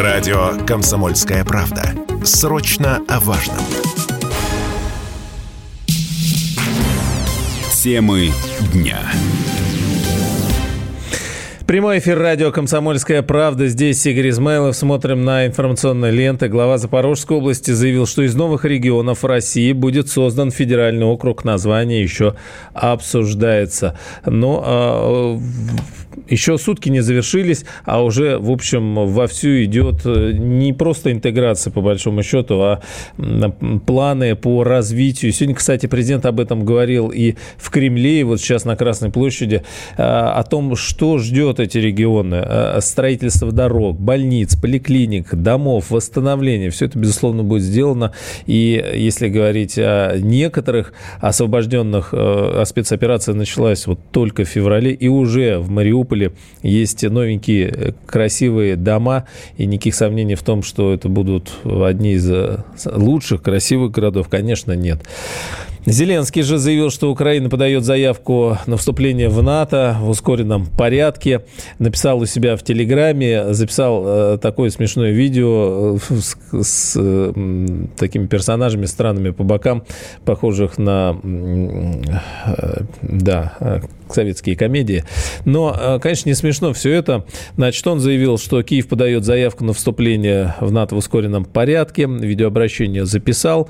Радио «Комсомольская правда». Срочно о важном. Темы дня. Прямой эфир радио «Комсомольская правда». Здесь Игорь Измайлов. Смотрим на информационные ленты. Глава Запорожской области заявил, что из новых регионов России будет создан федеральный округ. Название еще обсуждается. Но а, еще сутки не завершились, а уже, в общем, вовсю идет э, не просто интеграция, по большому счету, а планы по развитию. Сегодня, кстати, президент об этом говорил и в Кремле, и вот сейчас на Красной площади, э, о том, что ждет эти регионы. Э, строительство дорог, больниц, поликлиник, домов, восстановление. Все это, безусловно, будет сделано. И если говорить о некоторых освобожденных, а спецоперация началась вот только в феврале, и уже в Мариуполе есть новенькие э, красивые дома, и никаких сомнений в том, что это будут одни из э, лучших, красивых городов, конечно, нет. Зеленский же заявил, что Украина подает заявку на вступление в НАТО в ускоренном порядке. Написал у себя в Телеграме, записал э, такое смешное видео э, с, с такими персонажами странными по бокам, похожих на, э, да, советские комедии. Но, э, конечно, не смешно все это. Значит, он заявил, что Киев подает заявку на вступление в НАТО в ускоренном порядке. Видеообращение записал.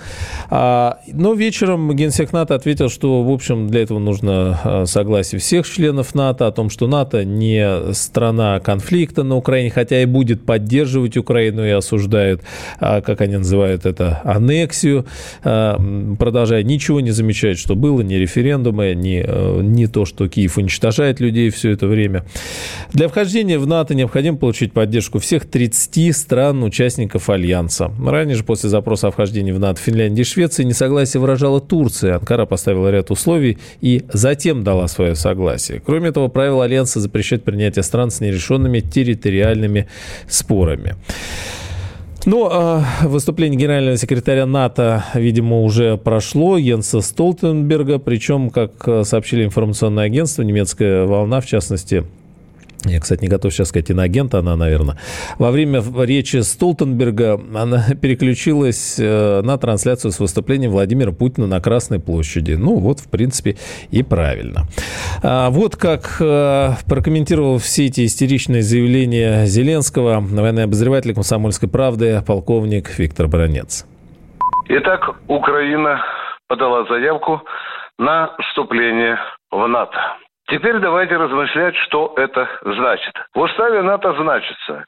А, но вечером генсек НАТО ответил, что, в общем, для этого нужно а, согласие всех членов НАТО о том, что НАТО не страна конфликта на Украине, хотя и будет поддерживать Украину и осуждают, а, как они называют это, аннексию, продолжая ничего не замечать, что было, ни референдумы, ни, ни то, что Киев уничтожает людей все это время. Для вхождения в НАТО необходимо получить поддержку всех 30 стран-участников Альянса. Ранее же, после запроса о вхождении в НАТО Финляндии и Швеции, несогласие выражала Турция. Анкара поставила ряд условий и затем дала свое согласие. Кроме того, правила Альянса запрещают принятие стран с нерешенными территориальными спорами. Ну, а выступление генерального секретаря НАТО, видимо, уже прошло, Йенса Столтенберга, причем, как сообщили информационное агентство, немецкая волна, в частности, я, кстати, не готов сейчас сказать иноагент, она, наверное. Во время речи Столтенберга она переключилась э, на трансляцию с выступлением Владимира Путина на Красной площади. Ну, вот, в принципе, и правильно. А вот как э, прокомментировал все эти истеричные заявления Зеленского военный обозреватель «Комсомольской правды» полковник Виктор Бронец. Итак, Украина подала заявку на вступление в НАТО. Теперь давайте размышлять, что это значит. В уставе НАТО значится,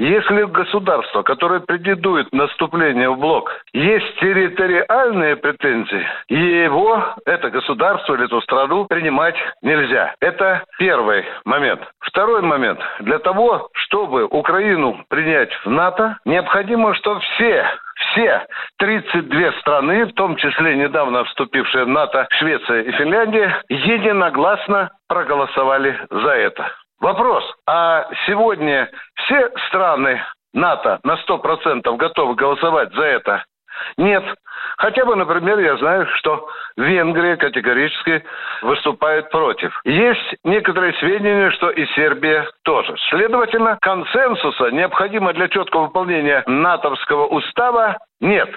если государство, которое претендует наступление в блок, есть территориальные претензии, его, это государство или эту страну, принимать нельзя. Это первый момент. Второй момент. Для того, чтобы Украину принять в НАТО, необходимо, чтобы все все 32 страны, в том числе недавно вступившие в НАТО Швеция и Финляндия, единогласно проголосовали за это. Вопрос, а сегодня все страны НАТО на 100% готовы голосовать за это? Нет. Хотя бы, например, я знаю, что Венгрия категорически выступает против. Есть некоторые сведения, что и Сербия тоже. Следовательно, консенсуса, необходимого для четкого выполнения натовского устава, нет.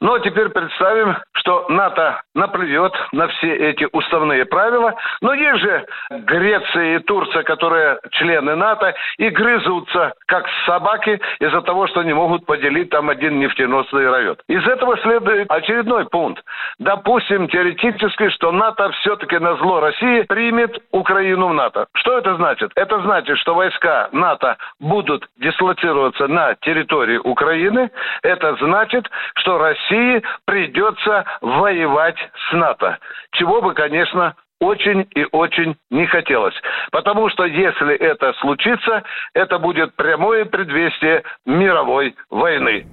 Но теперь представим, что НАТО наплюет на все эти уставные правила. Но есть же Греция и Турция, которые члены НАТО, и грызутся, как собаки, из-за того, что не могут поделить там один нефтеносный район. Из этого следует очередной пункт. Допустим, теоретически, что НАТО все-таки на зло России примет Украину в НАТО. Что это значит? Это значит, что войска НАТО будут дислоцироваться на территории Украины. Это значит, что России придется воевать с НАТО. Чего бы, конечно, очень и очень не хотелось. Потому что если это случится, это будет прямое предвестие мировой войны.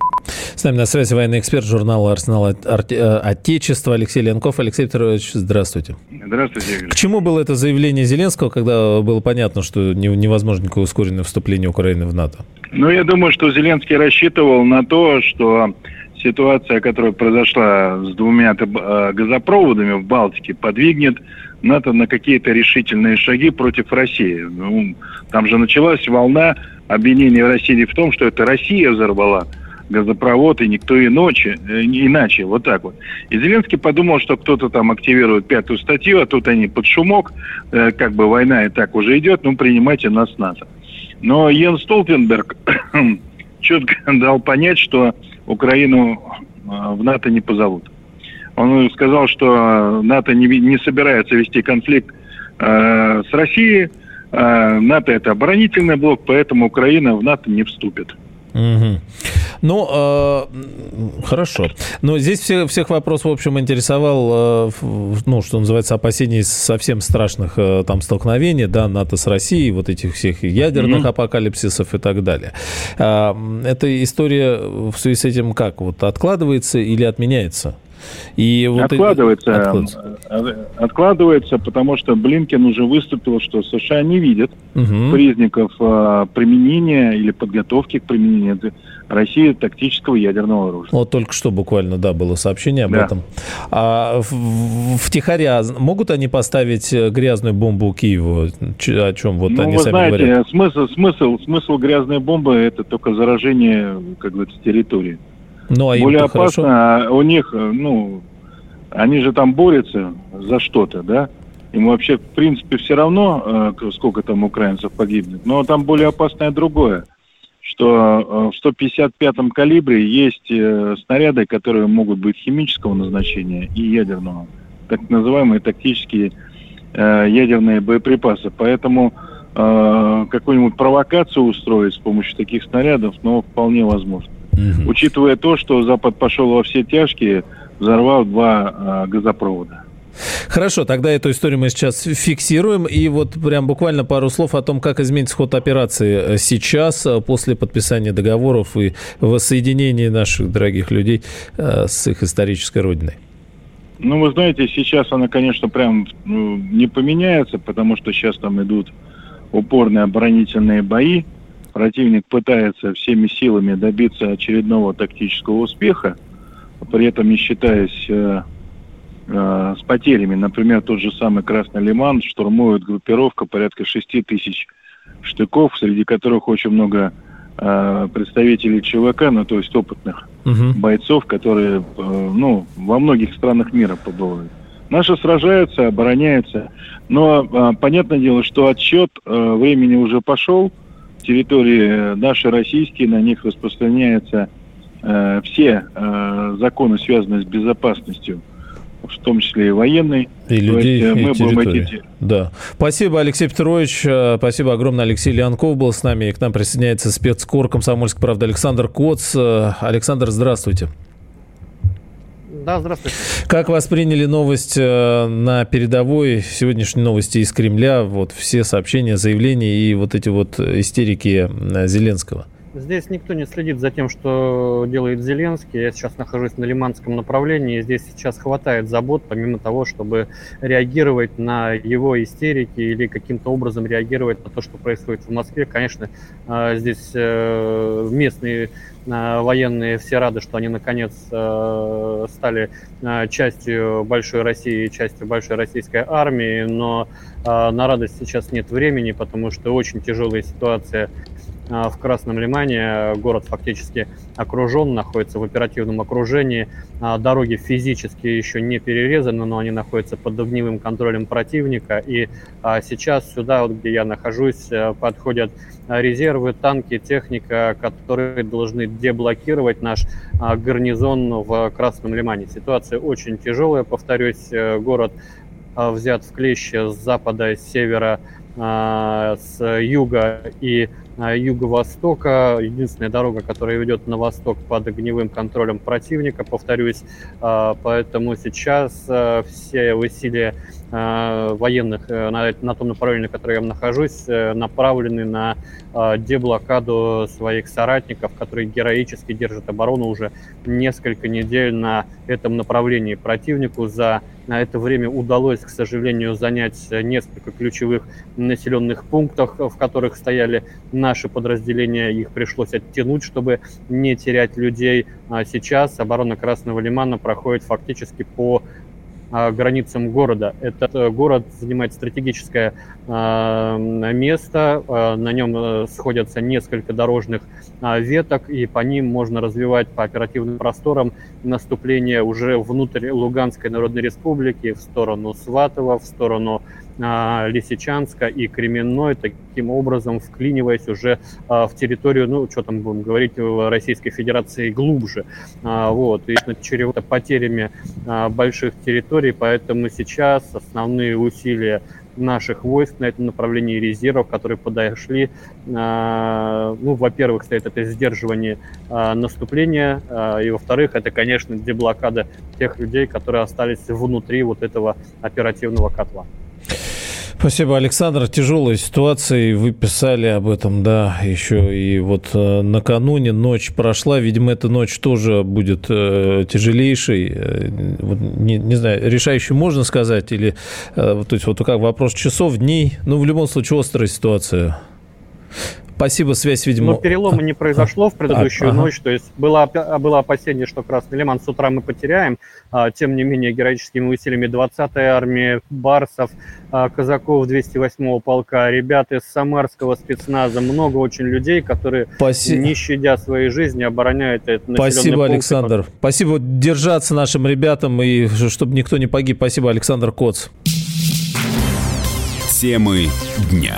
С нами на связи военный эксперт журнала «Арсенал э, Отечества» Алексей Ленков. Алексей Петрович, здравствуйте. Здравствуйте, Игорь. К чему было это заявление Зеленского, когда было понятно, что невозможно никакое ускоренное вступление Украины в НАТО? Ну, я думаю, что Зеленский рассчитывал на то, что ситуация, которая произошла с двумя э, газопроводами в Балтике, подвигнет НАТО на какие-то решительные шаги против России. Ну, там же началась волна обвинений в России в том, что это Россия взорвала газопровод, и никто иначе, э, иначе, вот так вот. И Зеленский подумал, что кто-то там активирует пятую статью, а тут они под шумок, э, как бы война и так уже идет, ну, принимайте нас НАТО. Но Йен Столтенберг четко дал понять, что Украину э, в НАТО не позовут. Он сказал, что НАТО не, не собирается вести конфликт э, с Россией. Э, НАТО это оборонительный блок, поэтому Украина в НАТО не вступит. Угу. Ну, э, хорошо. Но здесь все, всех вопрос, в общем, интересовал, э, ну, что называется, опасений совсем страшных э, там столкновений, да, НАТО с Россией, вот этих всех ядерных угу. апокалипсисов и так далее. Э, эта история в связи с этим как? Вот откладывается или отменяется? И вот откладывается, откладывается. Э, откладывается, потому что Блинкен уже выступил, что США не видят угу. признаков э, применения или подготовки к применению России тактического ядерного оружия. Вот только что буквально, да, было сообщение об да. этом. А в, втихаря могут они поставить грязную бомбу Киеву? О чем вот ну, они вы сами знаете, говорят? Смысл, смысл, смысл грязной бомбы – это только заражение, как говорится, территории. Ну, а Более опасно, хорошо? у них, ну, они же там борются за что-то, да? Им вообще, в принципе, все равно, э, сколько там украинцев погибнет. Но там более опасное другое, что э, в 155-м калибре есть э, снаряды, которые могут быть химического назначения и ядерного. Так называемые тактические ядерные боеприпасы. Поэтому какую-нибудь провокацию устроить с помощью таких снарядов, ну, вполне возможно угу. учитывая то, что Запад пошел во все тяжкие, взорвав два э, газопровода. Хорошо, тогда эту историю мы сейчас фиксируем. И вот прям буквально пару слов о том, как изменится ход операции э, сейчас, э, после подписания договоров и воссоединения наших дорогих людей э, с их исторической родиной. Ну, вы знаете, сейчас она, конечно, прям ну, не поменяется, потому что сейчас там идут упорные оборонительные бои противник пытается всеми силами добиться очередного тактического успеха, при этом не считаясь э, э, с потерями. Например, тот же самый Красный Лиман штурмует группировка порядка 6 тысяч штыков, среди которых очень много э, представителей ЧВК, ну то есть опытных угу. бойцов, которые э, ну, во многих странах мира побывают. Наши сражаются, обороняются, но э, понятное дело, что отсчет э, времени уже пошел, территории наши российские, на них распространяются э, все э, законы, связанные с безопасностью, в том числе и военной. И людей, есть, э, мы и будем эти... Да. Спасибо, Алексей Петрович. Э, спасибо огромное. Алексей Леонков был с нами. И к нам присоединяется спецкор «Комсомольская правда» Александр Коц. Э, Александр, здравствуйте. Да, здравствуйте. Как восприняли новость э, на передовой, сегодняшние новости из Кремля, вот все сообщения, заявления и вот эти вот истерики э, Зеленского? Здесь никто не следит за тем, что делает Зеленский. Я сейчас нахожусь на Лиманском направлении. Здесь сейчас хватает забот, помимо того, чтобы реагировать на его истерики или каким-то образом реагировать на то, что происходит в Москве. Конечно, э, здесь местные военные все рады, что они наконец э, стали э, частью большой России, частью большой российской армии, но э, на радость сейчас нет времени, потому что очень тяжелая ситуация в Красном Лимане. Город фактически окружен, находится в оперативном окружении. Дороги физически еще не перерезаны, но они находятся под огневым контролем противника. И сейчас сюда, вот где я нахожусь, подходят резервы, танки, техника, которые должны деблокировать наш гарнизон в Красном Лимане. Ситуация очень тяжелая, повторюсь, э, город взят в клещи с запада, с севера, с юга и юго-востока. Единственная дорога, которая ведет на восток под огневым контролем противника, повторюсь. Поэтому сейчас все усилия военных э, на, на том направлении, на котором я нахожусь, э, направлены на деблокаду своих соратников, которые героически держат оборону уже несколько недель на этом направлении. Противнику за на это время удалось, к сожалению, занять несколько ключевых населенных пунктов, в которых стояли наши подразделения. Их пришлось оттянуть, чтобы не терять людей. А сейчас оборона Красного Лимана проходит фактически по границам города. Этот город занимает стратегическое место, на нем сходятся несколько дорожных веток, и по ним можно развивать по оперативным просторам наступление уже внутрь Луганской Народной Республики, в сторону Сватова, в сторону Лисичанска и Кременной, таким образом вклиниваясь уже в территорию, ну, что там будем говорить, в Российской Федерации глубже. Вот, и чревато потерями больших территорий, поэтому сейчас основные усилия наших войск на этом направлении резервов, которые подошли. Ну, во-первых, стоит это сдерживание наступления, и во-вторых, это, конечно, деблокада тех людей, которые остались внутри вот этого оперативного котла. Спасибо, Александр. Тяжелая ситуация, вы писали об этом, да, еще и вот э, накануне ночь прошла, видимо, эта ночь тоже будет э, тяжелейшей, э, не, не знаю, решающей можно сказать, или, э, то есть вот как вопрос часов, дней, ну, в любом случае, острая ситуация. Спасибо, связь, видимо... Но перелома не произошло в предыдущую а, ага. ночь, то есть было, было опасение, что Красный Лиман с утра мы потеряем, а, тем не менее героическими усилиями 20-й армии, Барсов, а, казаков 208-го полка, ребят из Самарского спецназа, много очень людей, которые, Спаси... не щадя своей жизни, обороняют этот Спасибо, пункт. Александр. Спасибо держаться нашим ребятам и чтобы никто не погиб. Спасибо, Александр Коц. Темы дня.